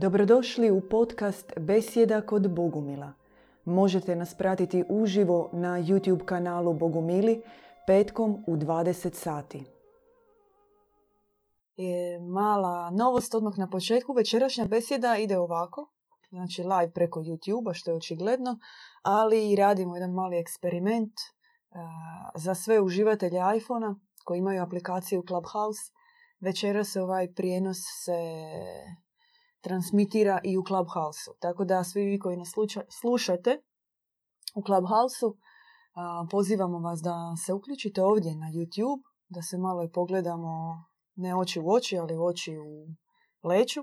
Dobrodošli u podcast Besjeda kod Bogumila. Možete nas pratiti uživo na YouTube kanalu Bogumili petkom u 20 sati. Je mala novost odmah na početku. Večerašnja besjeda ide ovako. Znači live preko YouTube-a što je očigledno. Ali radimo jedan mali eksperiment za sve uživatelje iPhone-a koji imaju aplikaciju Clubhouse. Večera se ovaj prijenos se transmitira i u Clubhouse-u. Tako da svi vi koji nas slušate u Clubhouse-u, pozivamo vas da se uključite ovdje na YouTube, da se malo i pogledamo ne oči u oči, ali oči u leću.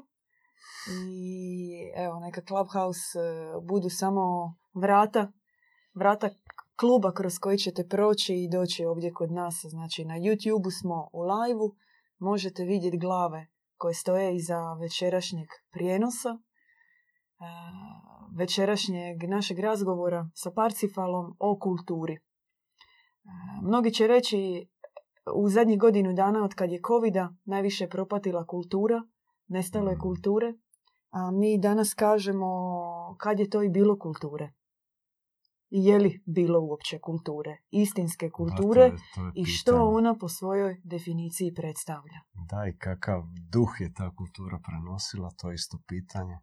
I evo, neka Clubhouse e, budu samo vrata, vrata kluba kroz koji ćete proći i doći ovdje kod nas. Znači na YouTube smo u live možete vidjeti glave koje stoje iza večerašnjeg prijenosa, večerašnjeg našeg razgovora sa Parcifalom o kulturi. Mnogi će reći u zadnjih godinu dana od kad je covid najviše propatila kultura, nestalo je mm. kulture, a mi danas kažemo kad je to i bilo kulture. Je li bilo uopće kulture, istinske kulture i što ona po svojoj definiciji predstavlja. Da, i kakav duh je ta kultura prenosila, to je isto pitanje.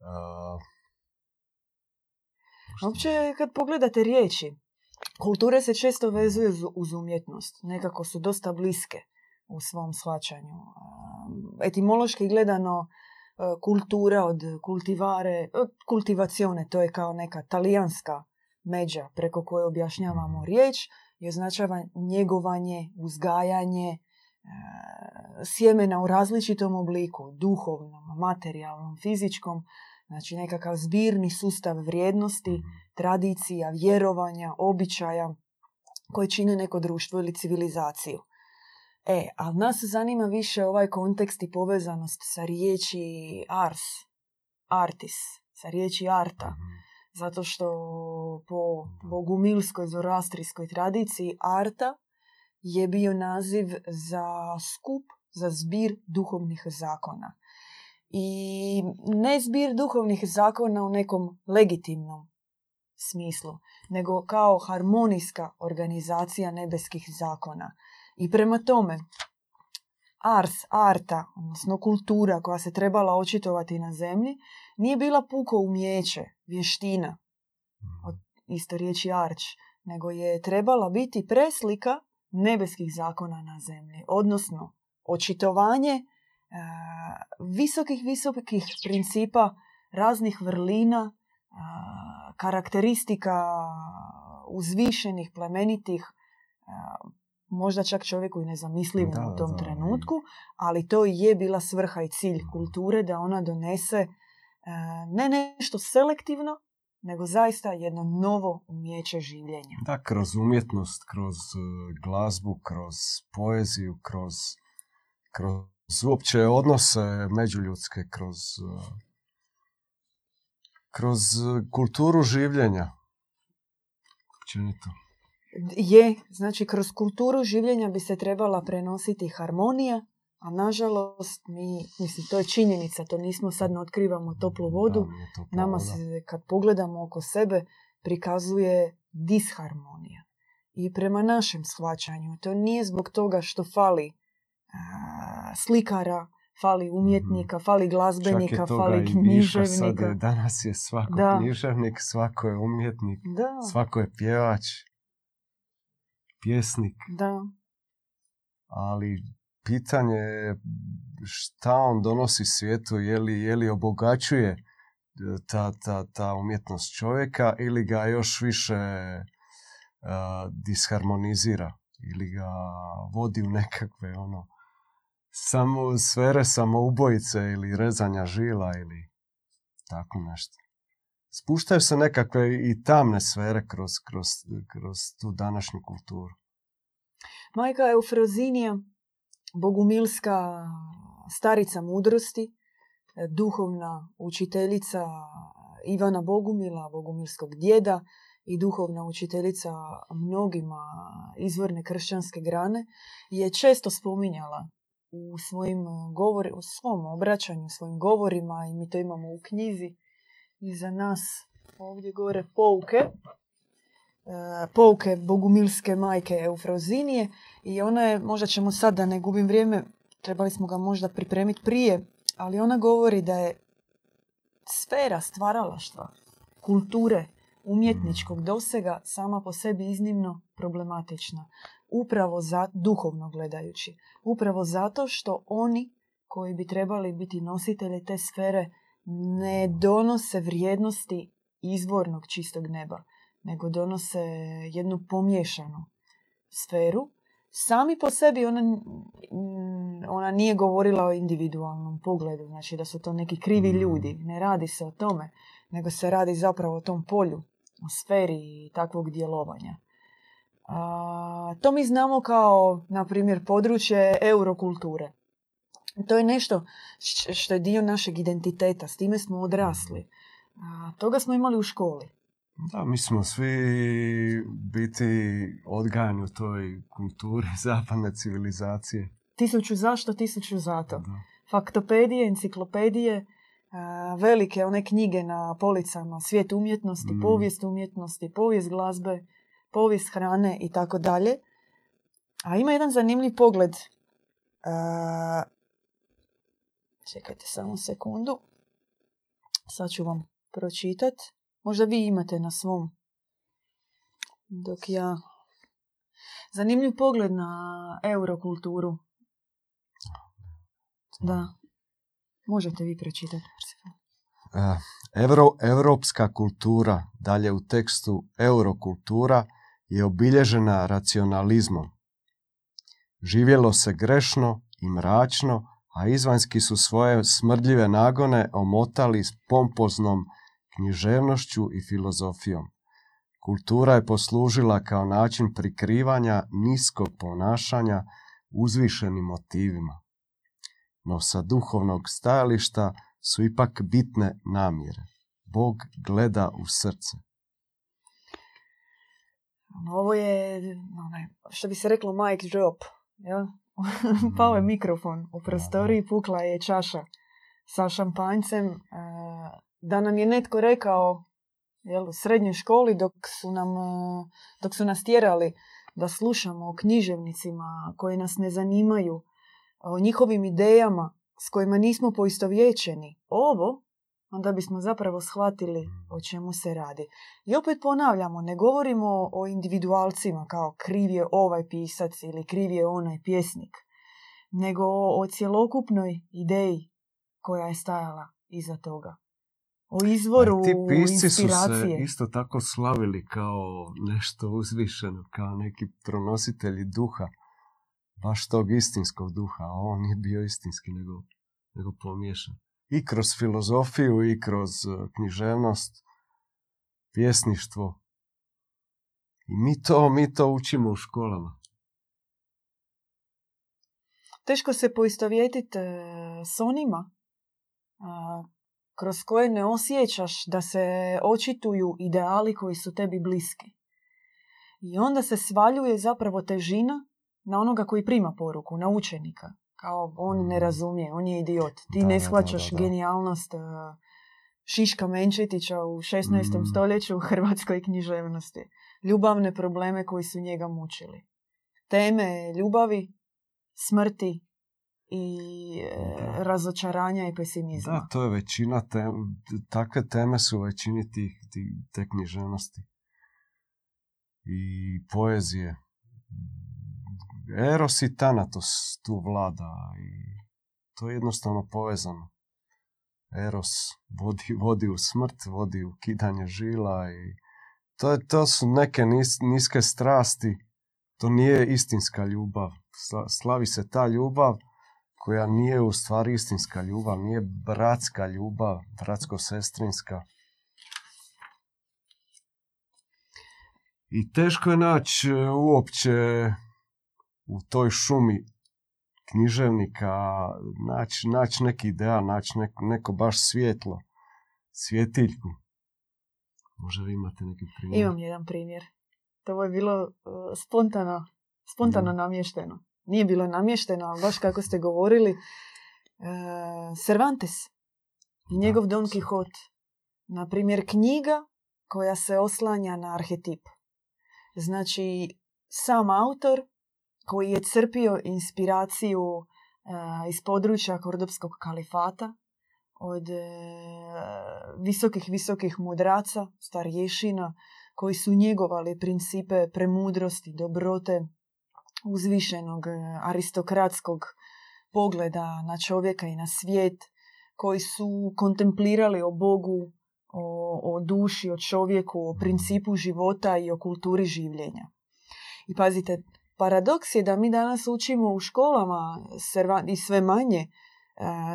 Uh, Uopće kad pogledate riječi, kulture se često vezuju uz umjetnost. Nekako su dosta bliske u svom shvaćanju. Etimološki gledano, kultura od kultivare, kultivacione, to je kao neka talijanska međa preko koje objašnjavamo riječ i označava njegovanje, uzgajanje, sjemena u različitom obliku, duhovnom, materijalnom, fizičkom, znači nekakav zbirni sustav vrijednosti, mhm. tradicija, vjerovanja, običaja koji čine neko društvo ili civilizaciju. E, ali nas zanima više ovaj kontekst i povezanost sa riječi ars, artis, sa riječi arta. Mhm. Zato što po bogumilskoj zorastrijskoj tradiciji arta je bio naziv za skup, za zbir duhovnih zakona. I ne zbir duhovnih zakona u nekom legitimnom smislu, nego kao harmonijska organizacija nebeskih zakona. I prema tome, ars, arta, odnosno kultura koja se trebala očitovati na zemlji, nije bila puko umjeće, vještina, od isto riječi arč, nego je trebala biti preslika nebeskih zakona na zemlji, odnosno očitovanje e, visokih, visokih principa raznih vrlina, e, karakteristika uzvišenih, plemenitih, e, možda čak čovjeku i nezamislivim u tom trenutku, ali to je bila svrha i cilj kulture da ona donese ne nešto selektivno, nego zaista jedno novo umjeće življenja. Da, kroz umjetnost, kroz e, glazbu, kroz poeziju, kroz, kroz uopće odnose međuljudske, kroz, e, kroz kulturu življenja. Općenito. Je, znači kroz kulturu življenja bi se trebala prenositi harmonija, a nažalost, mi, mislim, to je činjenica, to nismo sad ne otkrivamo toplu vodu. Nama se, kad pogledamo oko sebe, prikazuje disharmonija. I prema našem shvaćanju, to nije zbog toga što fali slikara, fali umjetnika, fali glazbenika, fali književnika. Sad, danas je svako da. književnik, svako je umjetnik, da. svako je pjevač, pjesnik. Da. Ali pitanje je šta on donosi svijetu, je li, je li obogaćuje e, ta, ta, ta umjetnost čovjeka ili ga još više uh, disharmonizira ili ga vodi u nekakve ono samo sfere samoubojice ili rezanja žila ili tako nešto. Spuštaju se nekakve i tamne sfere kroz, kroz, kroz tu današnju kulturu. Majka Eufrozinija bogumilska starica mudrosti, duhovna učiteljica Ivana Bogumila, bogumilskog djeda i duhovna učiteljica mnogima izvorne kršćanske grane, je često spominjala u svojim govori, u svom obraćanju, svojim govorima i mi to imamo u knjizi. Iza nas ovdje gore pouke pouke bogumilske majke Eufrozinije i ona je, možda ćemo sad da ne gubim vrijeme, trebali smo ga možda pripremiti prije, ali ona govori da je sfera stvaralaštva, kulture, umjetničkog dosega sama po sebi iznimno problematična. Upravo za, duhovno gledajući. Upravo zato što oni koji bi trebali biti nositelji te sfere ne donose vrijednosti izvornog čistog neba, nego donose jednu pomiješanu sferu. Sami po sebi ona, ona nije govorila o individualnom pogledu, znači da su to neki krivi mm. ljudi. Ne radi se o tome, nego se radi zapravo o tom polju u sferi takvog djelovanja. A, to mi znamo kao, na primjer, područje eurokulture. To je nešto što je dio našeg identiteta, s time smo odrasli. A, toga smo imali u školi. Da, mi smo svi biti odgajani u toj kulturi zapadne civilizacije. Tisuću zašto, tisuću zato. Faktopedije, enciklopedije, velike one knjige na policama, svijet umjetnosti, mm. povijest umjetnosti, povijest glazbe, povijest hrane i tako dalje. A ima jedan zanimljiv pogled. Čekajte samo sekundu. Sad ću vam pročitat. Možda vi imate na svom. Dok ja... Zanimljiv pogled na eurokulturu. Da. Možete vi pročitati. Evro, evropska kultura, dalje u tekstu eurokultura, je obilježena racionalizmom. Živjelo se grešno i mračno, a izvanjski su svoje smrdljive nagone omotali s pompoznom književnošću i filozofijom. Kultura je poslužila kao način prikrivanja niskog ponašanja uzvišenim motivima no sa duhovnog stajališta su ipak bitne namjere. Bog gleda u srce. Ovo je, što bi se reklo, mic drop. Ja? Pao je mikrofon u prostoriji, pukla je čaša sa šampanjcem. Da nam je netko rekao jel, u srednjoj školi dok su, nam, e, dok su nas tjerali da slušamo o književnicima koji nas ne zanimaju, o njihovim idejama s kojima nismo poistovjećeni ovo, onda bismo zapravo shvatili o čemu se radi. I opet ponavljamo, ne govorimo o individualcima kao kriv je ovaj pisac ili kriv je onaj pjesnik, nego o cjelokupnoj ideji koja je stajala iza toga. O izvoru ti pisci su se isto tako slavili kao nešto uzvišeno, kao neki pronositelji duha baš tog istinskog duha, a on nije bio istinski, nego, nego pomiješan. I kroz filozofiju, i kroz e, književnost, pjesništvo. I mi to, mi to učimo u školama. Teško se poistovjetiti e, s onima kroz koje ne osjećaš da se očituju ideali koji su tebi bliski. I onda se svaljuje zapravo težina na onoga koji prima poruku, na učenika. Kao on ne mm. razumije, on je idiot. Ti ne shvaćaš genijalnost uh, Šiška Menčetića u 16. Mm. stoljeću u hrvatskoj književnosti. Ljubavne probleme koji su njega mučili. Teme ljubavi, smrti i e, razočaranja i pesimizma. Da, to je većina takve teme su u većini tih, tih, te književnosti. I poezije Eros i Tanatos tu vlada i to je jednostavno povezano. Eros vodi, vodi u smrt, vodi u kidanje žila i to, je, to su neke niske strasti. To nije istinska ljubav. Slavi se ta ljubav koja nije u stvari istinska ljubav, nije bratska ljubav, bratsko-sestrinska. I teško je naći e, uopće u toj šumi književnika naći nać neki ideal, naći neko, neko baš svjetlo, svjetiljku. Možda vi imate neki primjer? Imam jedan primjer. To je bilo uh, spontano, spontano namješteno. Nije bilo namješteno, ali baš kako ste govorili, e, Cervantes i njegov Don Quixote. Na primjer, knjiga koja se oslanja na arhetip. Znači, sam autor koji je crpio inspiraciju e, iz područja Kordopskog kalifata, od e, visokih, visokih mudraca, starješina, koji su njegovali principe premudrosti, dobrote, uzvišenog e, aristokratskog pogleda na čovjeka i na svijet, koji su kontemplirali o Bogu, o, o duši, o čovjeku, o principu života i o kulturi življenja. I pazite, paradoks je da mi danas učimo u školama i sve manje e,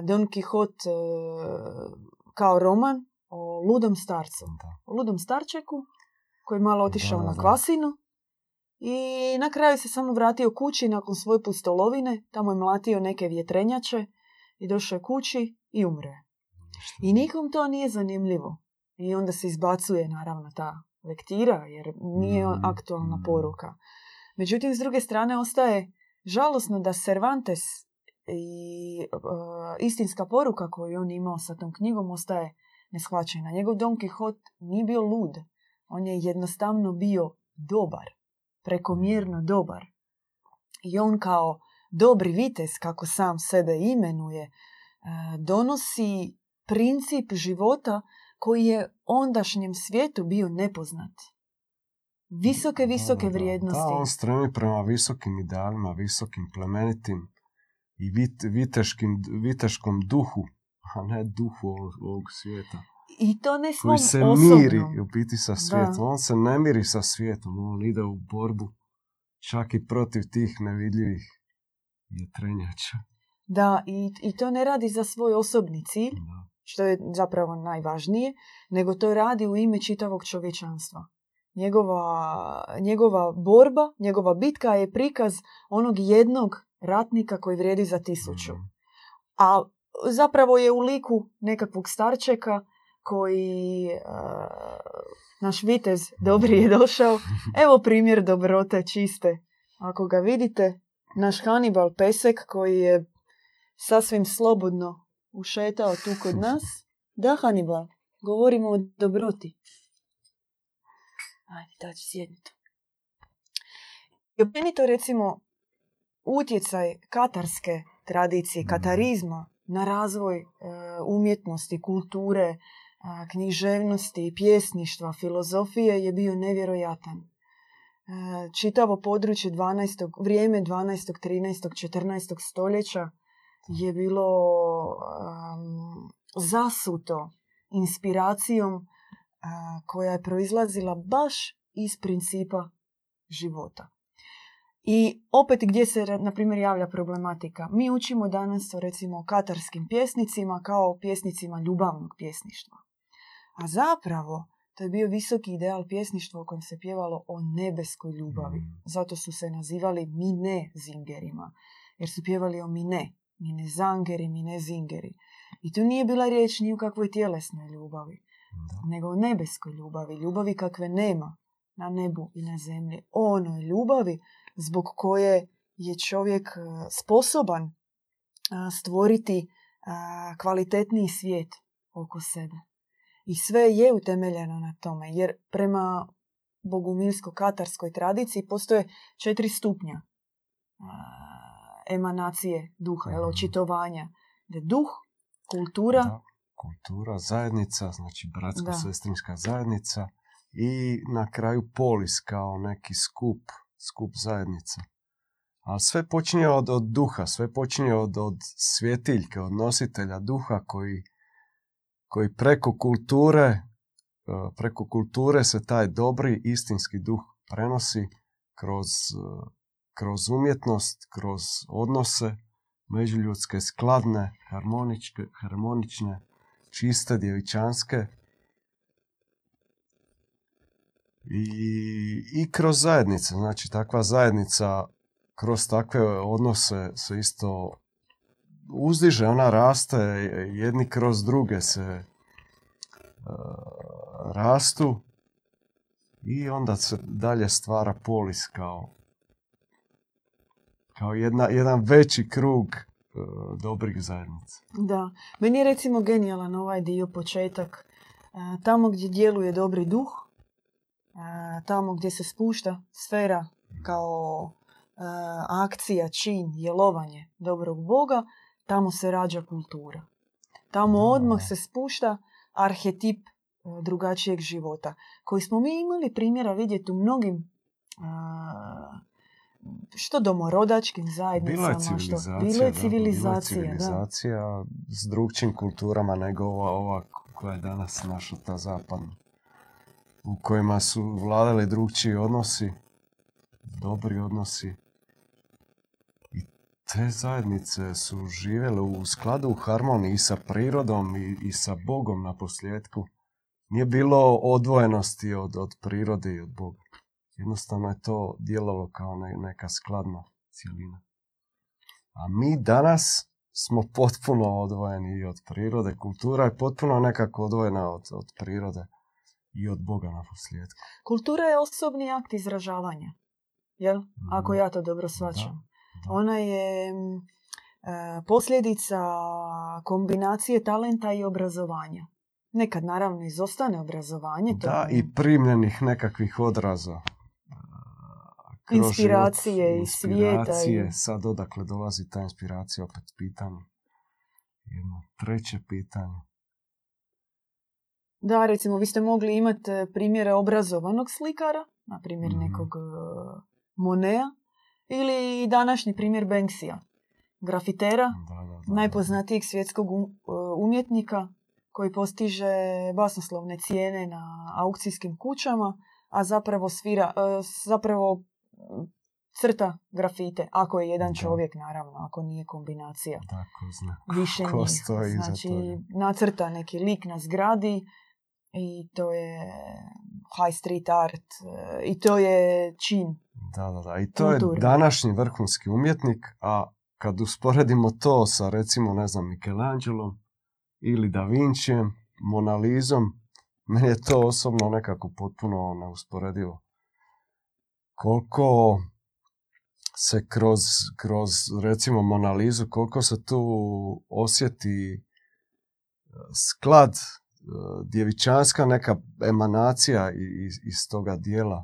Don Quixote e, kao roman o ludom starcu. O ludom starčeku koji je malo otišao na kvasinu i na kraju se samo vratio kući nakon svoje pustolovine. Tamo je mlatio neke vjetrenjače i došao je kući i umre. I nikom to nije zanimljivo. I onda se izbacuje naravno ta lektira jer nije mm, aktualna mm. poruka. Međutim, s druge strane ostaje žalosno da Cervantes i uh, istinska poruka koju on imao sa tom knjigom ostaje neshvaćena. Njegov Don Quixote nije bio lud. On je jednostavno bio dobar. Prekomjerno dobar. I on kao dobri vitez, kako sam sebe imenuje, uh, donosi princip života koji je ondašnjem svijetu bio nepoznat. Visoke, visoke vrijednosti. Da, on stremi prema visokim idealima, visokim plemenitim i vit, viteškim, viteškom duhu, a ne duhu ovog, svijeta. I to ne svom Koji se osobno. miri u biti sa svijetom. On se ne miri sa svijetom, on ide u borbu čak i protiv tih nevidljivih vjetrenjača. Da, i, i to ne radi za svoj osobni cilj, što je zapravo najvažnije, nego to radi u ime čitavog čovječanstva. Njegova, njegova borba, njegova bitka je prikaz onog jednog ratnika koji vrijedi za tisuću. Mhm. A zapravo je u liku nekakvog starčeka koji naš vitez dobri je došao. Evo primjer dobrote čiste. Ako ga vidite, naš Hannibal Pesek koji je sasvim slobodno ušetao tu kod nas. Da, Hannibal, govorimo o dobroti. Ajde, da ću sjediti. I općenito, recimo, utjecaj katarske tradicije, katarizma na razvoj e, umjetnosti, kulture, e, književnosti, pjesništva, filozofije je bio nevjerojatan. E, čitavo područje 12. vrijeme 12. 13. 14. stoljeća je bilo zasuto inspiracijom koja je proizlazila baš iz principa života. I opet gdje se, na primjer, javlja problematika. Mi učimo danas o, recimo, katarskim pjesnicima kao pjesnicima ljubavnog pjesništva. A zapravo, to je bio visoki ideal pjesništva u kojem se pjevalo o nebeskoj ljubavi. Mm. Zato su se nazivali mine zingerima. Jer su pjevali o mine. Mine zangeri, mine zingeri. I tu nije bila riječ ni u kakvoj tjelesnoj ljubavi nego o nebeskoj ljubavi, ljubavi kakve nema na nebu i na zemlji. Onoj ljubavi zbog koje je čovjek e, sposoban e, stvoriti e, kvalitetniji svijet oko sebe. I sve je utemeljeno na tome, jer prema bogumilsko-katarskoj tradiciji postoje četiri stupnja emanacije duha, mm očitovanja. Da duh, kultura, kultura, zajednica, znači bratsko-sestrinska zajednica i na kraju polis kao neki skup, skup zajednica. Ali sve počinje od, od duha, sve počinje od, od svjetiljke, od nositelja duha koji, koji preko kulture, e, preko kulture se taj dobri istinski duh prenosi kroz, e, kroz umjetnost, kroz odnose međuljudske, skladne, harmonične, čiste, djevičanske. I, I kroz zajednice, znači takva zajednica kroz takve odnose se isto uzdiže, ona raste, jedni kroz druge se uh, rastu i onda se dalje stvara polis kao kao jedna, jedan veći krug e, dobrih zajednica. Da. Meni je recimo genijalan ovaj dio početak. E, tamo gdje djeluje dobri duh, e, tamo gdje se spušta sfera kao e, akcija, čin, jelovanje dobrog Boga, tamo se rađa kultura. Tamo Da. odmah se spušta arhetip e, drugačijeg života, koji smo mi imali primjera vidjeti u mnogim a, što domorodačkim zajednicama, Bila je što civilizacija. bilo je da, civilizacija, bila je da. civilizacija s drugčijim kulturama nego ova, ova koja je danas naša, ta zapadna. U kojima su vladali drugčiji odnosi, dobri odnosi. Te zajednice su živjele u skladu, u harmoniji sa prirodom i, i sa Bogom na posljedku. Nije bilo odvojenosti od, od prirode i od Boga. Jednostavno je to djelovalo kao ne- neka skladna cijelina. A mi danas smo potpuno odvojeni i od prirode. Kultura je potpuno nekako odvojena od, od prirode i od Boga na posljedku. Kultura je osobni akt izražavanja, jel? Ako ja to dobro svačam. Da. Ona je mm, e, posljedica kombinacije talenta i obrazovanja. Nekad naravno izostane obrazovanje. to Da, je- i primljenih nekakvih odraza. kroz Inspiracije život, iz svijeta Inspiracije, i- sad odakle dolazi ta inspiracija, opet pitanje. Jedno treće pitanje. Da, recimo, vi ste mogli imati e, primjere obrazovanog slikara, na primjer Mhm. nekog e, Monea, ili današnji primjer Banksija, grafitera, Da, da, da, da. najpoznatijeg svjetskog um- e, umjetnika koji postiže basnoslovne cijene na aukcijskim kućama, a zapravo svira, e, zapravo m, crta grafite, ako je jedan Da. čovjek naravno, ako nije kombinacija Da, ko zna. više Ko njih. stoji iza Znači, nacrta neki lik na zgradi i to je high street art e, i to je čin. Da, da, da. I to je današnji vrhunski umjetnik, a kad usporedimo to sa recimo, ne znam, Michelangelom ili Da Vincijem, Monalizom, meni je to osobno nekako potpuno neusporedivo. Koliko se kroz, kroz recimo Monalizu, koliko se tu osjeti sklad, djevičanska neka emanacija i- iz, iz toga dijela.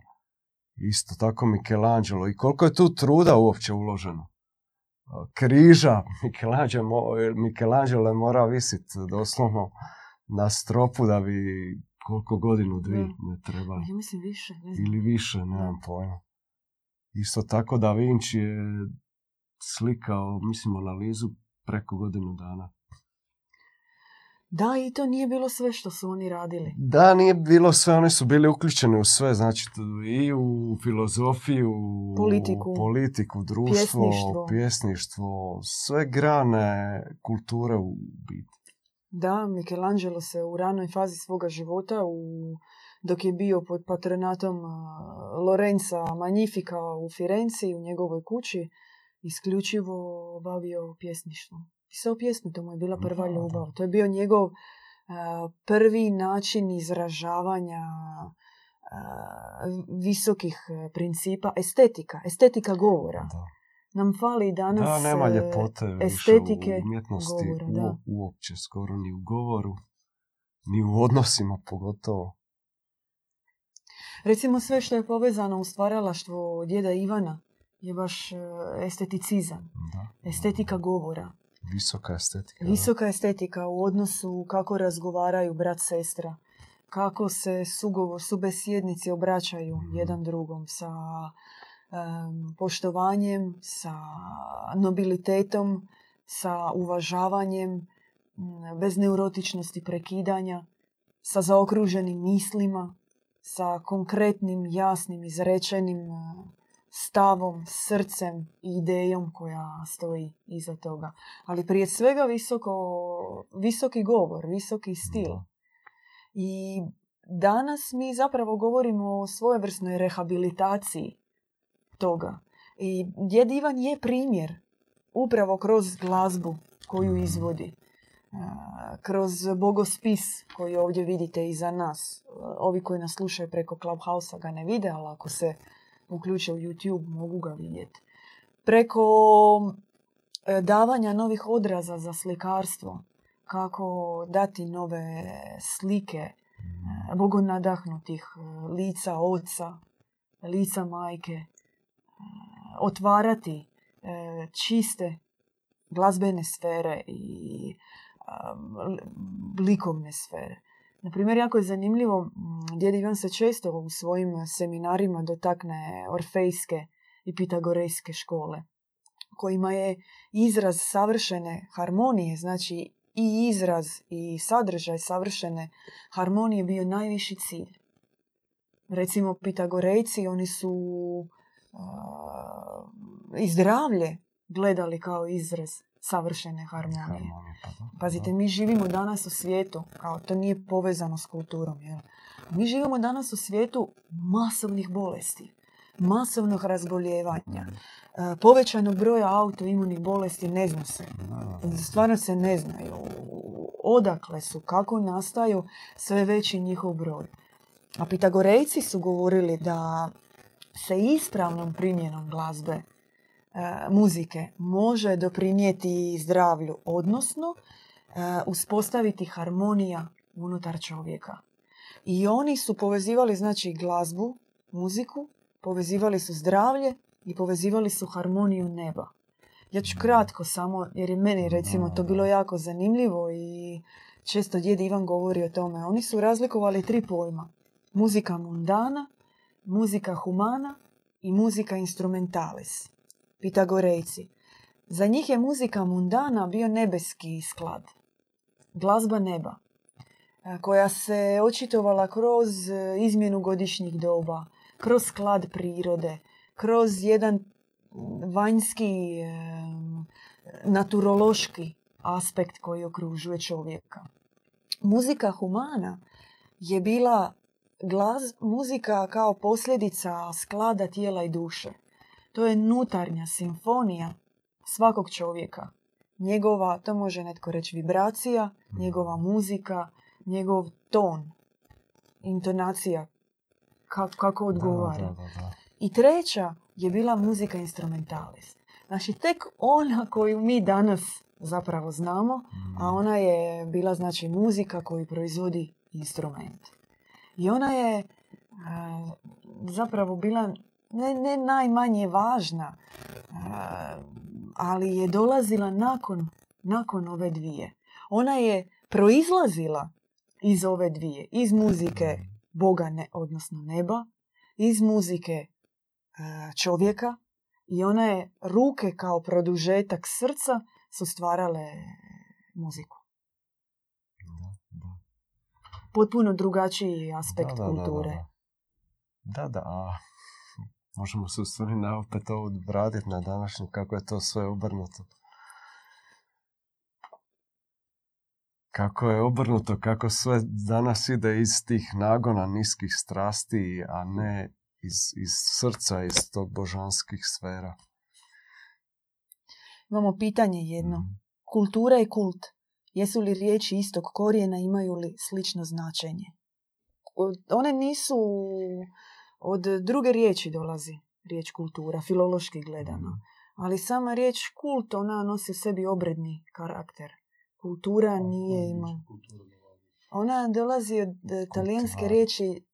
Isto tako Michelangelo. I koliko je tu truda uopće uloženo. Križa, Michelangelo, Michelangelo je morao visiti doslovno na stropu da bi koliko godinu, dvije Da. ne trebali. Ja mislim više, ne znam. Ili više, nemam pojma. Isto tako Da Vinci je slikao, mislim, analizu preko godinu dana. Da, i to nije bilo sve što su oni radili. Da, nije bilo sve, oni su bili uključeni u sve, znači i u filozofiju, Politiku, politiku društvo, pjesništvo. pjesništvo, sve grane kulture u biti. Da, Michelangelo se u ranoj fazi svoga života, u, dok je bio pod patronatom Lorenza Magnifica u Firenci, u njegovoj kući, isključivo bavio pjesništvom. Pisao pjesme, to mu je bila prva ljubav. To je bio njegov prvi način izražavanja visokih e, principa, estetika, estetika govora. Da, Nam fali danas da nema e, ljepote više estetike u umjetnosti govora, u- uopće, skoro ni u govoru, ni u odnosima pogotovo. Recimo sve što je povezano u stvaralaštvo djeda Ivana je baš e, esteticizam, Da. estetika govora. Visoka estetika. da. Visoka estetika u odnosu kako razgovaraju brat sestra, kako se sugovor, subesjednici obraćaju jedan drugom sa em, poštovanjem, sa nobilitetom, sa uvažavanjem, m, bez neurotičnosti prekidanja, sa zaokruženim mislima, sa konkretnim, jasnim, izrečenim stavom, srcem i idejom koja stoji iza toga. Ali prije svega visoko, visoki govor, visoki stil. I danas mi zapravo govorimo o svojevrsnoj rehabilitaciji toga. I djed Ivan je primjer upravo kroz glazbu koju Mhm. izvodi. a, Kroz bogospis koji ovdje vidite iza nas. Ovi koji nas slušaju preko Clubhouse ga ne vide, ali ako se uključe YouTube mogu ga vidjeti. preko e, davanja novih odraza za slikarstvo, kako dati nove slike e, bogonadahnutih e, lica oca, lica majke, e, otvarati e, čiste glazbene sfere i likovne sfere. Na primjer, jako je zanimljivo, djed Ivan se često u svojim seminarima dotakne orfejske i pitagorejske škole, kojima je izraz savršene harmonije, znači i izraz i sadržaj savršene harmonije bio najviši cilj. Recimo, pitagorejci, oni su a, i zdravlje gledali kao izraz savršene harmonije. Pa da. Pazite, mi živimo danas u svijetu, kao to nije povezano s kulturom, jel? Mi živimo danas u svijetu masovnih bolesti, masovnog razboljevanja, e, povećanog broja autoimunih bolesti, ne zna se. Stvarno se ne znaju. Odakle su, kako nastaju, sve veći njihov broj. A Pitagorejci su govorili da se ispravnom primjenom glazbe, muzike, može doprinijeti zdravlju, odnosno e, uspostaviti harmonija unutar čovjeka. I oni su povezivali znači glazbu, muziku, povezivali su zdravlje i povezivali su harmoniju neba. Ja ću kratko samo, jer je meni recimo to bilo jako zanimljivo i često djed Ivan govori o tome. Oni su razlikovali tri pojma. Muzika mundana, muzika humana i muzika instrumentalis. Pitagorejci. Za njih je muzika mundana bio nebeski sklad. Glazba neba e, koja se očitovala kroz e, izmjenu godišnjih doba, kroz sklad prirode, kroz jedan vanjski e, naturološki aspekt koji okružuje čovjeka. Muzika humana je bila glaz, muzika kao posljedica sklada tijela i duše. To je nutarnja simfonija svakog čovjeka. Njegova, to može netko reći, vibracija, njegova muzika, njegov ton, intonacija, ka- kako odgovara. Da, da, da, da. I treća je bila muzika instrumentalis. Znači, tek ona koju mi danas zapravo znamo, a ona je bila znači muzika koju proizvodi instrument. I ona je zapravo bila ne, ne najmanje važna, ali je dolazila nakon, nakon ove dvije. Ona je proizlazila iz ove dvije, iz muzike Boga, ne, odnosno neba, iz muzike čovjeka i ona je ruke kao produžetak srca su stvarale muziku. Potpuno drugačiji aspekt Da, da, da, da, kulture. Da, da, da. Možemo se u stvari na opet ovo vratiti na današnju, kako je to sve obrnuto. Kako je obrnuto, kako sve danas ide iz tih nagona niskih strasti, a ne iz, iz srca, iz tog božanskih sfera. Imamo pitanje jedno. Mhm. Kultura i kult. Jesu li riječi istog korijena, imaju li slično značenje? One nisu... Od druge riječi dolazi riječ kultura, filološki gledano. Ali sama riječ kult, ona nosi u sebi obredni karakter. Kultura nije ima... Ona dolazi od e, talijanske riječi,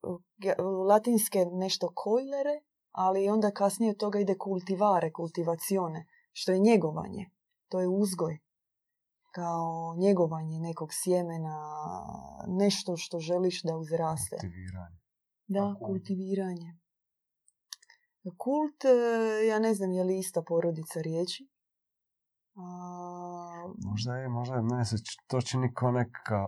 latinske nešto coilere, ali onda kasnije od toga ide kultivare, kultivacione, što je njegovanje. To je uzgoj. Kao njegovanje nekog sjemena, nešto što želiš da uzraste. Aktiviranje. Da, Tako. kultiviranje. Kult, e, ja ne znam je li ista porodica riječi. A, Možda je, možda je, mene se to čini kao neka,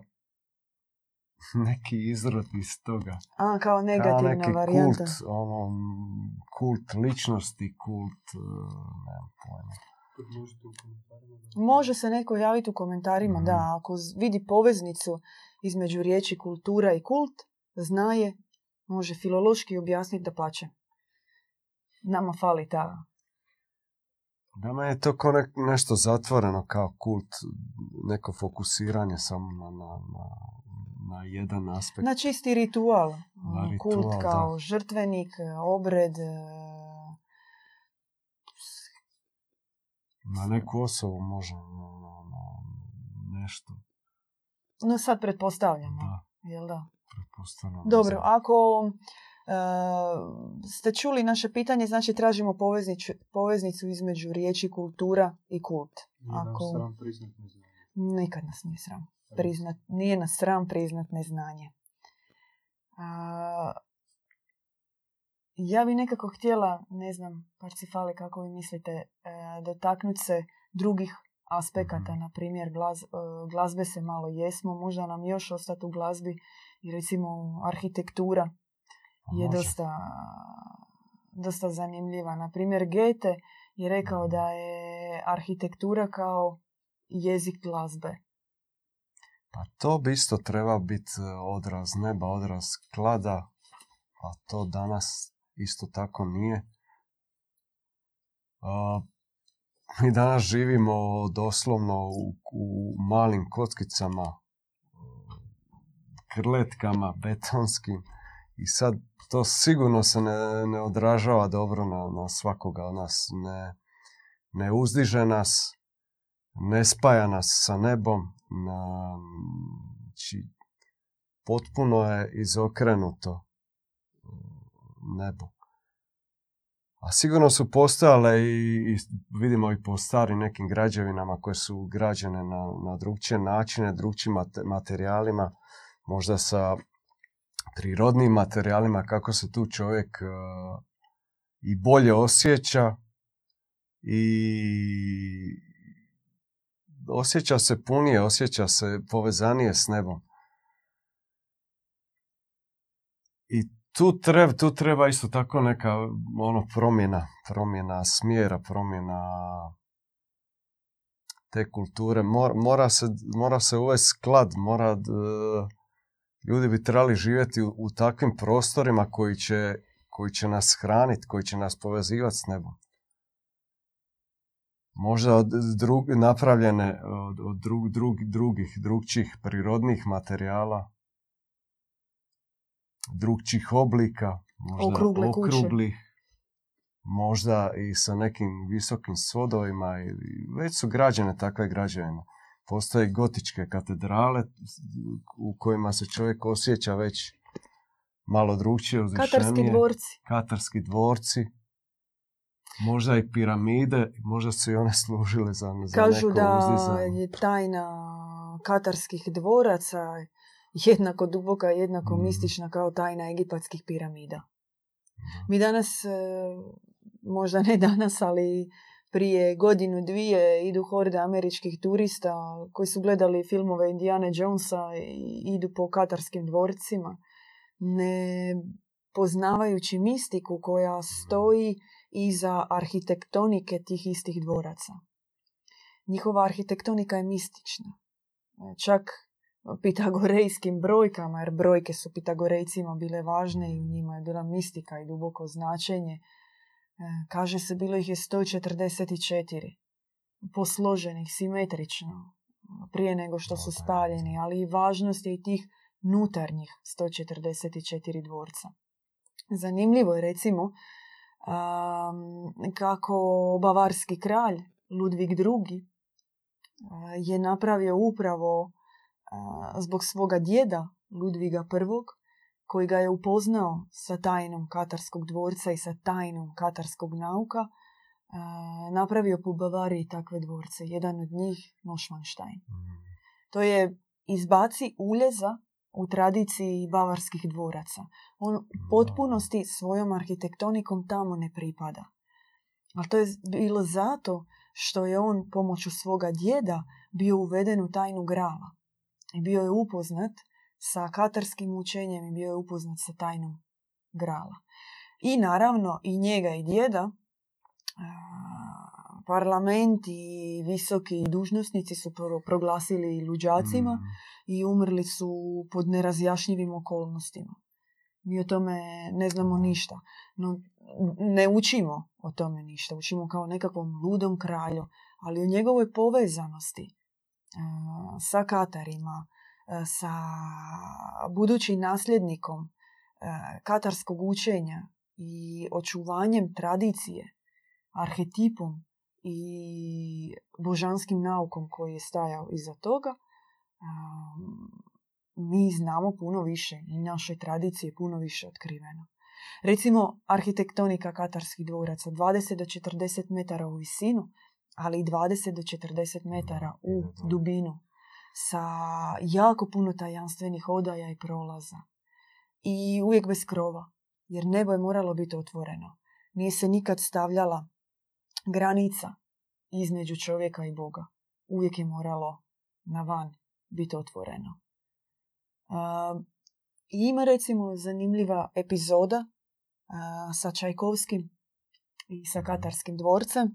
neki izrod iz toga. a, kao Kao negativna neki varijanta. kult, ono, kult ličnosti, kult, e, nemam pojma. Može se neko javiti u komentarima, Mhm. da, ako z- vidi poveznicu između riječi kultura i kult, zna je, može filološki objasniti da pače. Nama fali ta. Nama je to kao nešto zatvoreno kao kult, neko fokusiranje samo na, na, na, na jedan aspekt. Na čisti ritual. Na Kult ritual, kao da. žrtvenik, obred, e, Na neku osobu može, na, na, na nešto. No sad pretpostavljamo, Da, jel da? Pretpostavljam. Dobro, ako e, ste čuli naše pitanje, znači tražimo poveznicu, poveznicu između riječi kultura i kult. Ako- sram priznat neznanje. Nikad nas nije sram. Priznat, nije nas sram priznat neznanje. A, ja bi nekako htjela, ne znam, Parcifale, kako vi mislite, e, dotaknuti se drugih aspekata, Mhm. na primjer glaz, e, glazbe se malo jesmo, možda nam još ostati u glazbi i recimo arhitektura je dosta, dosta zanimljiva. Na primjer, Goethe je rekao Mhm. da je arhitektura kao jezik glazbe. Pa to bi isto treba biti e, odraz neba, odraz klada, a to danas isto tako nije. A, mi danas živimo doslovno u, u malim kockicama, krletkama betonskim i sad to sigurno se ne, ne odražava dobro na, na svakoga od nas. Ne, ne uzdiže nas, ne spaja nas sa nebom, na, znači, potpuno je izokrenuto nebo. A sigurno su postojale i, i vidimo i po starim nekim građevinama koje su građene na, na drugčije načine, drugčijim mate- materijalima, možda sa prirodnim materijalima, kako se tu čovjek uh, i bolje osjeća i osjeća se punije, osjeća se povezanije s nebom. I tu treba, tu treba isto tako neka ono promjena, promjena smjera, promjena te kulture. Mor- mora, se, mora se uvesti sklad, mora, d- ljudi bi trebali živjeti u, u takvim prostorima koji će, koji će nas hraniti, koji će nas povezivati s nebom možda od drug, napravljene od, od drug, drug, drugih, drugčih prirodnih materijala, drugčih oblika, možda Okrugle kuće. okruglih, možda i sa nekim visokim svodovima. i Već su građene takve građevine. Postoje gotičke katedrale u kojima se čovjek osjeća već malo drugčije, uzvišenije. Katarski dvorci. Katarski dvorci. Možda i piramide, možda su i one služile za, za Kažu neko da uzdizanje. je tajna katarskih dvoraca jednako duboka, jednako Mhm. mistična kao tajna egipatskih piramida. Da. Mi danas, e, možda ne danas, ali prije godinu, dvije idu horde američkih turista koji su gledali filmove Indiana Jonesa i idu po katarskim dvorcima, ne poznavajući mistiku koja stoji iza arhitektonike tih istih dvoraca. Njihova arhitektonika je mistična. E, Čak pitagorejskim brojkama, jer brojke su pitagorejcima bile važne i njima je bila mistika i duboko značenje. E, Kaže se, bilo ih je 144 posloženih, simetrično, prije nego što su spaljeni, ali i važnost je i tih nutarnjih 144 dvorca. Zanimljivo je recimo um, kako bavarski kralj Ludvig II uh, je napravio upravo uh, zbog svoga djeda Ludviga I koji ga je upoznao sa tajnom katarskog dvorca i sa tajnom katarskog nauka, uh, napravio po Bavariji takve dvorce. Jedan od njih Neuschwanstein. Mm. To je izbaci uljeza u tradiciji bavarskih dvoraca. On u potpunosti svojom arhitektonikom tamo ne pripada. Ali to je bilo zato što je on pomoću svoga djeda bio uveden u tajnu grala. I bio je upoznat sa katarskim učenjem i bio je upoznat sa tajnom grala. I naravno i njega i djeda parlament i visoki dužnosnici su pro- proglasili luđacima Mm. i umrli su pod nerazjašnjivim okolnostima. Mi o tome ne znamo ništa. No, ne učimo o tome ništa. Učimo kao nekakvom ludom kralju. Ali o njegovoj povezanosti sa Katarima, sa budućim nasljednikom a, katarskog učenja i očuvanjem tradicije, arhetipom i božanskim naukom koji je stajao iza toga, mi znamo puno više i naše tradicije puno više otkriveno. Recimo, arhitektonika katarskih dvoraca, 20 do 40 metara u visinu, ali i 20 do 40 metara u dubinu, sa jako puno tajanstvenih odaja i prolaza. I uvijek bez krova, jer nebo je moralo biti otvoreno. Nije se nikad stavljala granica između čovjeka i Boga. Uvijek je moralo na van biti otvoreno. ima recimo zanimljiva epizoda sa Čajkovskim i sa Katarskim dvorcem.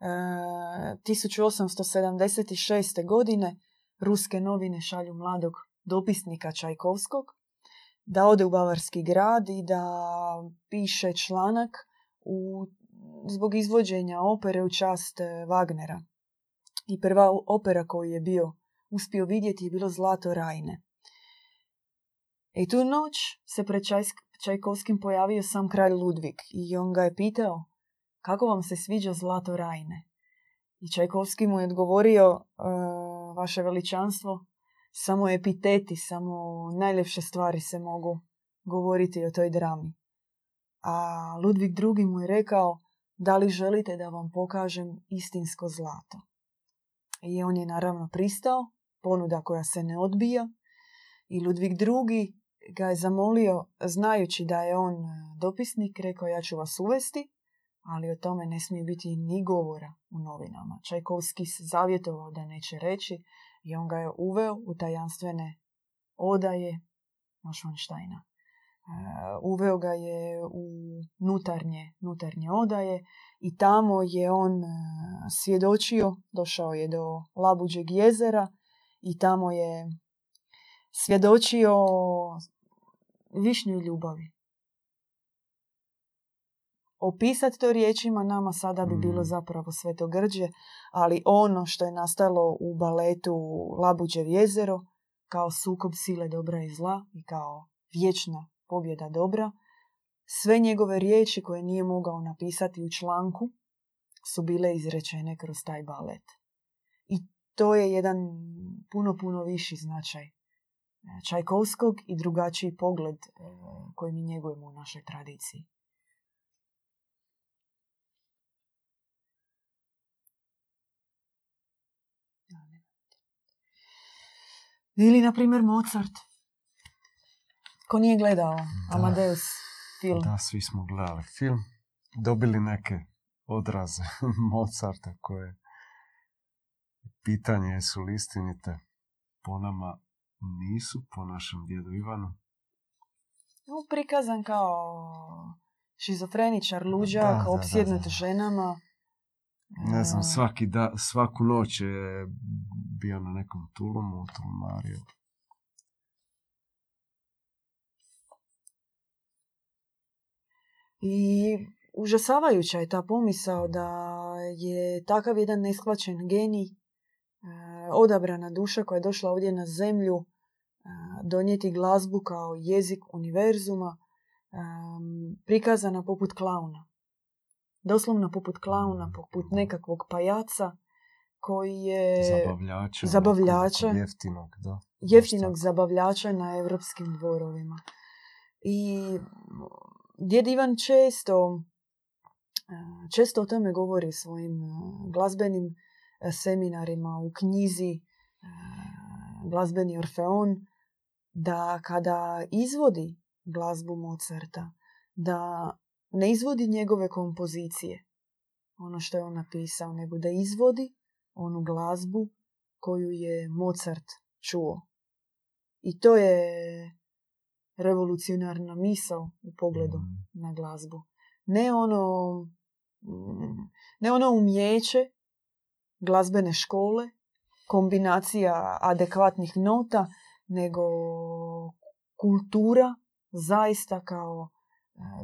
1876. godine ruske novine šalju mladog dopisnika Čajkovskog da ode u Bavarski grad i da piše članak u, zbog izvođenja opere u čast e, Wagnera. I prva opera koju je bio uspio vidjeti je bilo Zlato Rajne. I tu noć se pred Čajkovskim pojavio sam kralj Ludvig i on ga je pitao kako vam se sviđa Zlato Rajne. I Čajkovski mu je odgovorio e, vaše veličanstvo, samo epiteti, samo najljepše stvari se mogu govoriti o toj drami. A Ludvig II. mu je rekao, da li želite da vam pokažem istinsko zlato? I on je naravno pristao, ponuda koja se ne odbija. I Ludvig II. ga je zamolio, znajući da je on dopisnik, rekao ja ću vas uvesti, ali o tome ne smije biti ni govora u novinama. Čajkovski se zavjetovao da neće reći i on ga je uveo u tajanstvene odaje Neuschwansteina. E, uveo ga je u nutarnje, nutarnje odaje i tamo je on e, svjedočio, došao je do Labuđeg jezera i tamo je svjedočio višnjoj ljubavi. Opisati to riječima nama sada bi bilo mm. zapravo sve to grđe, ali ono što je nastalo u baletu Labuđev jezero kao sukob sile dobra i zla i kao vječna pobjeda dobra, sve njegove riječi koje nije mogao napisati u članku su bile izrečene kroz taj balet. I to je jedan puno, puno viši značaj e, Čajkovskog i drugačiji pogled e, koji mi njegujemo u našoj tradiciji. Ili, na primjer, Mozart. Ko nije gledao Amadeus film? Da, svi smo gledali film. Dobili neke odraze Mozarta koje pitanje su li istinite po nama nisu, po našem djedu Ivanu. No, prikazan kao šizofreničar, luđak, opsjednut ženama. Ne znam, svaki da, svaku noć je bio na nekom tulumu, tulumario. I užasavajuća je ta pomisao da je takav jedan neshvaćen genij, e, odabrana duša koja je došla ovdje na zemlju, e, donijeti glazbu kao jezik univerzuma, e, prikazana poput klauna. Doslovno poput klauna, poput nekakvog pajaca koji je zabavljača, zabavljača jeftinog, da. jeftinog zabavljača na evropskim dvorovima. I djed Ivan često, često o tome govori svojim glazbenim seminarima u knjizi Glazbeni Orfeon, da kada izvodi glazbu Mozarta, da ne izvodi njegove kompozicije, ono što je on napisao, nego da izvodi onu glazbu koju je Mozart čuo. I to je revolucionarna misao u pogledu mm. na glazbu. Ne ono, ne ono umjeće glazbene škole, kombinacija adekvatnih nota, nego kultura zaista kao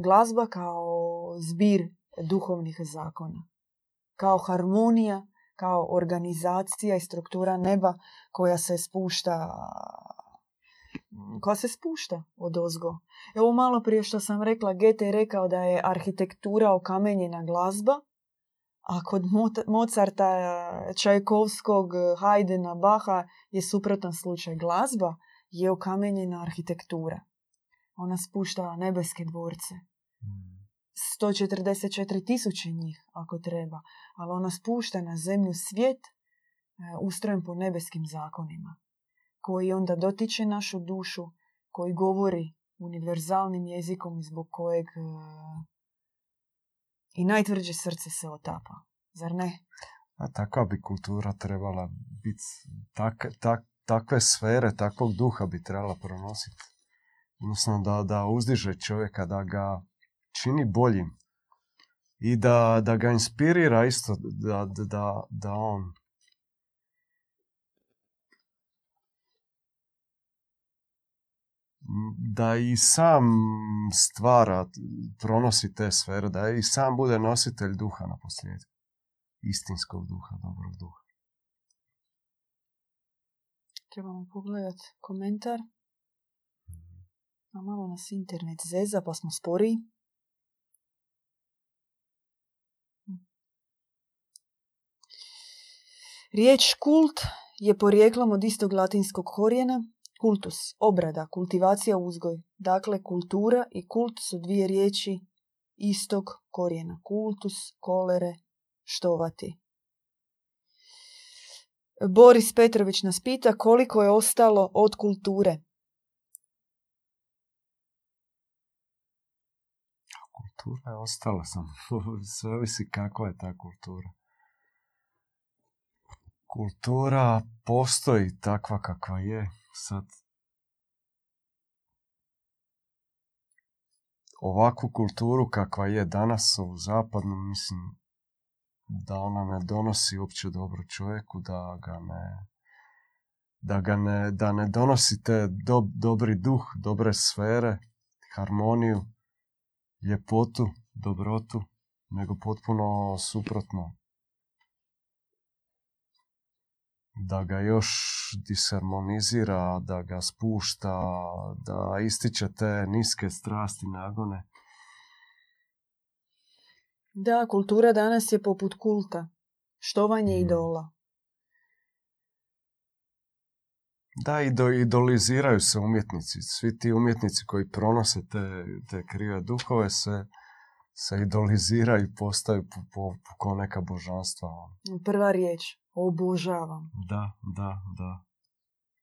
glazba kao zbir duhovnih zakona. Kao harmonija, kao organizacija i struktura neba koja se spušta koja se spušta od ozgo. Evo malo prije što sam rekla, Gete je rekao da je arhitektura okamenjena glazba, a kod Mozarta, Čajkovskog, Hajdena, Baha je suprotan slučaj. Glazba je okamenjena arhitektura. Ona spušta nebeske dvorce. 144 tisuće njih, ako treba. Ali ona spušta na zemlju svijet e, ustrojen po nebeskim zakonima. Koji onda dotiče našu dušu, koji govori univerzalnim jezikom zbog kojeg e, i najtvrđe srce se otapa. Zar ne? A takva bi kultura trebala biti, tak, tak, takve sfere, takvog duha bi trebala pronositi. Odnosno da, da uzdiže čovjeka, da ga čini boljim i da, da ga inspirira isto, da, da, da on da i sam stvara, pronosi te sfere, da i sam bude nositelj duha na posljedku. Istinskog duha, dobrog duha. Trebamo pogledati komentar. A malo nas internet zeza, pa smo sporiji. Riječ kult je porijeklom od istog latinskog korijena, kultus, obrada, kultivacija, uzgoj. Dakle, kultura i kult su dvije riječi istog korijena. Kultus, kolere, štovati. Boris Petrović nas pita koliko je ostalo od kulture. Kultura je ostala sam. Sve ovisi kakva je ta kultura. Kultura postoji takva kakva je. Sad ovakvu kulturu kakva je danas u zapadnom, mislim da ona ne donosi uopće dobro čovjeku, da ga ne da ga ne, da ne donosi te dobri duh, dobre sfere, harmoniju, ljepotu, dobrotu, nego potpuno suprotno. Da ga još disharmonizira, da ga spušta, da ističe te niske strasti, nagone. Da, kultura danas je poput kulta. Štovanje Mm. idola. Da, i do, idoliziraju se umjetnici. Svi ti umjetnici koji pronose te, te krive duhove se, se idoliziraju i postaju po, po, po ko neka božanstva. Prva riječ. Obožavam. Da, da, da.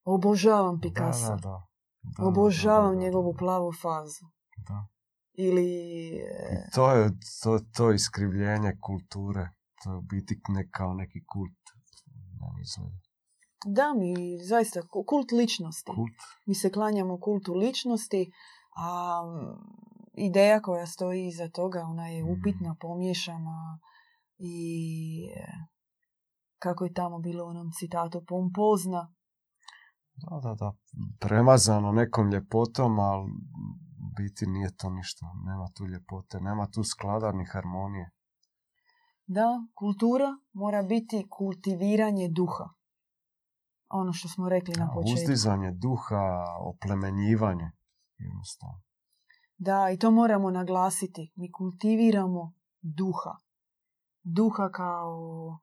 Obožavam Picasso. da, da. Da, da, Obožavam da, da, njegovu plavu fazu. Da. Ili... I to je to, to iskrivljenje kulture. To je u biti ne kao neki kult. Ne izgleda. Da, mi zaista ku- kult ličnosti. Kult. Mi se klanjamo kultu ličnosti, a mm, ideja koja stoji iza toga, ona je Mhm. upitna, pomiješana i e, kako je tamo bilo u onom citatu, pompozna. Da, da, da. Premazano nekom ljepotom, ali biti nije to ništa. Nema tu ljepote, nema tu sklada ni harmonije. Da, kultura mora biti kultiviranje duha. Ono što smo rekli na početku. Uzdizanje duha, oplemenjivanje. Jednostavno. Da, i to moramo naglasiti. Mi kultiviramo duha. Duha kao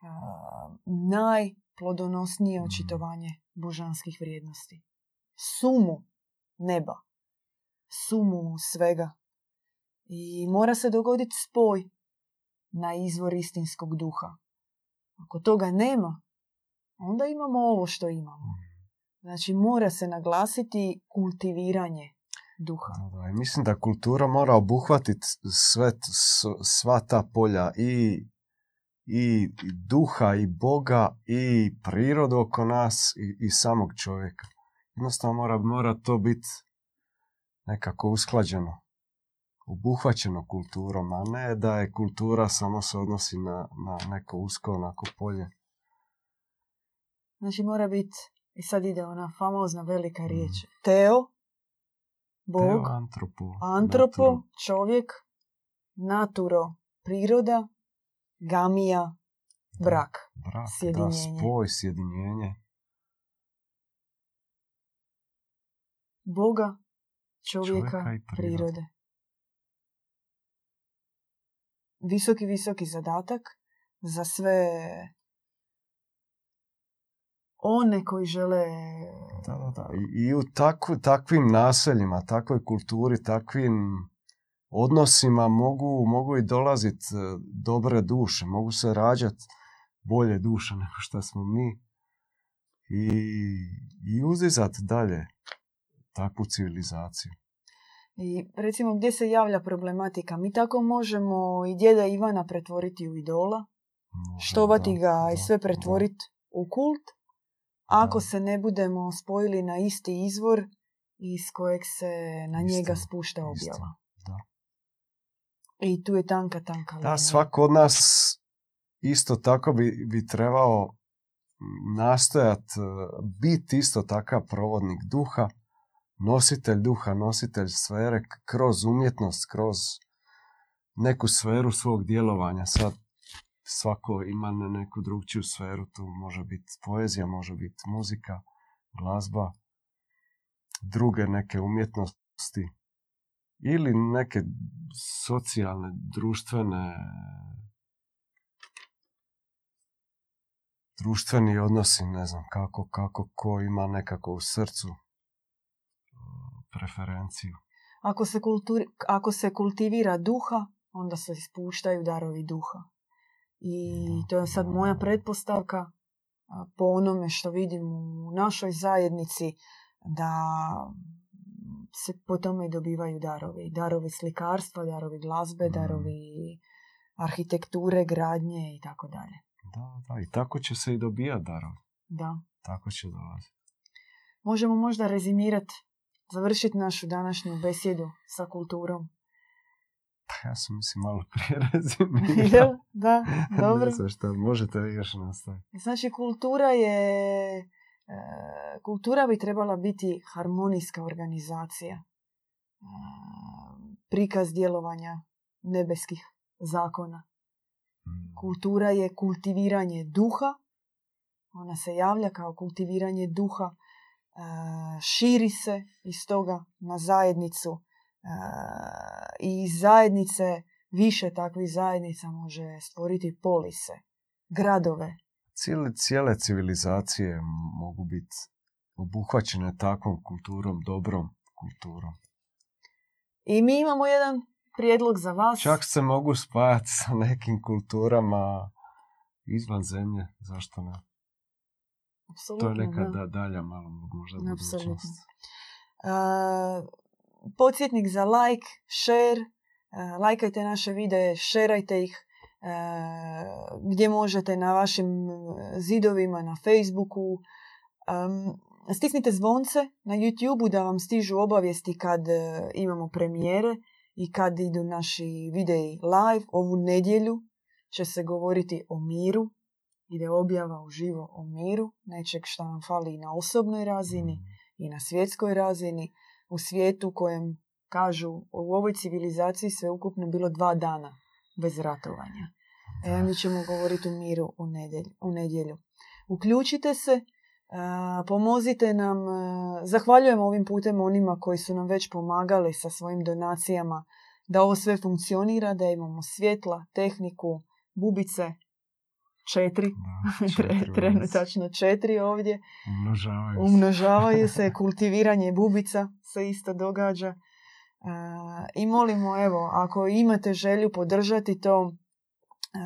a, najplodonosnije Mhm. očitovanje božanskih vrijednosti. Sumu neba. Sumu svega. I mora se dogoditi spoj na izvor istinskog duha. Ako toga nema, onda imamo ovo što imamo. Znači mora se naglasiti kultiviranje duha. Da, mislim da kultura mora obuhvatiti sve, sva ta polja i, i duha i Boga i prirodu oko nas i, i samog čovjeka. Jednostavno mora, mora to biti nekako usklađeno, obuhvaćeno kulturom, a ne da je kultura samo se odnosi na, na neko usko onako polje. Znači mora biti, i sad ide ona famozna velika Mhm. riječ, teo, bog, Teo, antropo, antropo, naturo. čovjek, naturo, priroda, gamija, brak. Brak, da, sjedinjenje. spoj, sjedinjenje. Boga, čovjeka, Čovjeka i prirode. prirode. Visoki, visoki zadatak za sve one koji žele... Da, da, da. I, i u takvu, takvim naseljima, takvoj kulturi, takvim odnosima mogu, mogu i dolaziti dobre duše, mogu se rađati bolje duše nego što smo mi i, i uzizati dalje takvu civilizaciju. I recimo gdje se javlja problematika? Mi tako možemo i djeda Ivana pretvoriti u idola, Može, štovati da, ga da, i sve pretvoriti u kult, ako se ne budemo spojili na isti izvor iz kojeg se na njega spušta objava. Da. I tu je tanka, tanka. Da, svako od nas isto tako bi, bi trebao nastojat e, biti isto takav provodnik duha, nositelj duha, nositelj sfere kroz umjetnost, kroz neku sferu svog djelovanja. Sad svako ima ne- neku drugčiju sferu, tu može biti poezija, može biti muzika, glazba, druge neke umjetnosti ili neke socijalne, društvene društveni odnosi, ne znam kako, kako ko ima nekako u srcu preferenciju. Ako se, kulturi, ako se kultivira duha, onda se ispuštaju darovi duha. I to je sad moja pretpostavka po onome što vidim u našoj zajednici, da se po tome i dobivaju darovi. Darovi slikarstva, darovi glazbe, Mm. darovi arhitekture, gradnje i tako dalje. Da, da, i tako će se i dobijati darovi. Da. Tako će dolaziti. Možemo možda rezimirati, završiti našu današnju besjedu sa kulturom. Pa ja sam mislim malo prije rezimirao. da, da, dobro. ne znam šta, možete još nastaviti. Znači, kultura je... e, kultura bi trebala biti harmonijska organizacija. E, prikaz djelovanja nebeskih zakona. Mm. Kultura je kultiviranje duha. Ona se javlja kao kultiviranje duha. e, širi se iz toga na zajednicu. I zajednice, više takvih zajednica može stvoriti polise, gradove, Cijele, cijele civilizacije mogu biti obuhvaćene takvom kulturom, dobrom kulturom. I mi imamo jedan prijedlog za vas. Čak se mogu spajati sa nekim kulturama izvan zemlje, zašto ne? To Apsolutno, je neka da. da, dalja malo možda budućnost. Uh, podsjetnik za like, share, uh, lajkajte naše videe, šerajte ih uh, gdje možete na vašim zidovima, na Facebooku. Stisnite zvonce na YouTubeu da vam stižu obavijesti kad imamo premijere i kad idu naši videi live. Ovu nedjelju će se govoriti o miru. Ide objava uživo o miru, nečeg što nam fali i na osobnoj razini i na svjetskoj razini, u svijetu kojem kažu u ovoj civilizaciji sve ukupno bilo dva dana bez ratovanja. E, mi ćemo govoriti o miru u nedjelju. U nedjelju. Uključite se, a, pomozite nam, a, zahvaljujemo ovim putem onima koji su nam već pomagali sa svojim donacijama da ovo sve funkcionira, da imamo svjetla, tehniku, bubice, četiri, Da, četiri trenutačno četiri ovdje. Umnožavaju se. Umnožavaju se, kultiviranje bubica se isto događa. E, I molimo, evo, ako imate želju podržati to, e,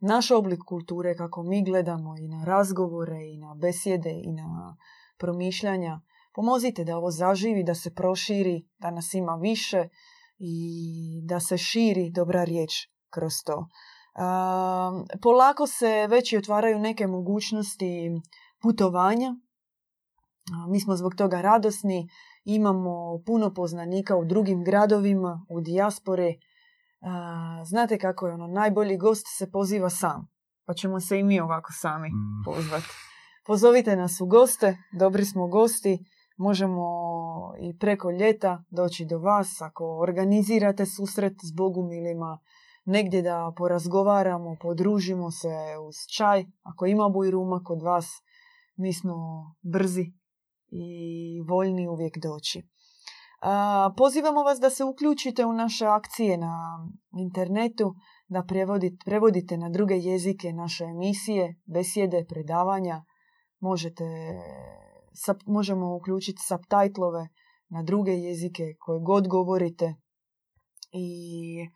naš oblik kulture, kako mi gledamo i na razgovore, i na besjede, i na promišljanja, pomozite da ovo zaživi, da se proširi, da nas ima više i da se širi dobra riječ kroz to. Polako se već i otvaraju neke mogućnosti putovanja. Mi smo zbog toga radosni. Imamo puno poznanika u drugim gradovima, u dijaspore. Znate kako je ono, najbolji gost se poziva sam. Pa ćemo se i mi ovako sami Mm. pozvati. Pozovite nas u goste, dobri smo gosti. Možemo i preko ljeta doći do vas ako organizirate susret s bogumilima, negdje da porazgovaramo, podružimo se uz čaj. Ako ima bujruma kod vas, mi smo brzi i voljni uvijek doći. A, pozivamo vas da se uključite u naše akcije na internetu. da prevodite, prevodite na druge jezike naše emisije, besjede, predavanja. Možete, možemo uključiti subtitlove na druge jezike koje god govorite i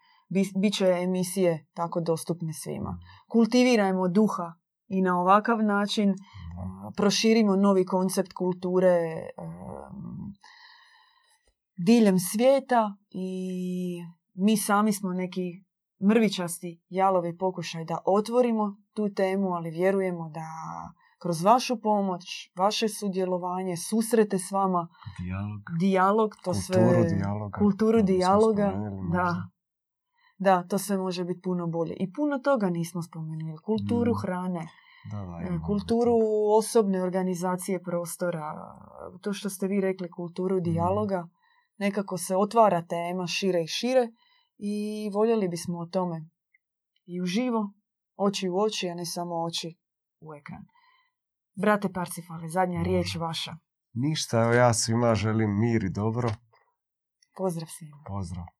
bit će emisije tako dostupne svima. Kultivirajmo duha i na ovakav način proširimo novi koncept kulture diljem svijeta i mi sami smo neki mrvičasti jalovi pokušaj da otvorimo tu temu, ali vjerujemo da kroz vašu pomoć, vaše sudjelovanje, susrete s vama, dijalog, dijalog to kulturu sve, dijaloga, kulturu dijaloga, da, da, to sve može biti puno bolje. I puno toga nismo spomenuli. Kulturu Mm. hrane, Da, da, e, imamo kulturu osobne organizacije prostora, to što ste vi rekli, kulturu dijaloga, nekako se otvara tema šire i šire i voljeli bismo o tome i uživo, oči u oči, a ne samo oči u ekran. Brate Parcifale, zadnja riječ vaša. Ništa, ja svima želim mir i dobro. Pozdrav svima. Pozdrav.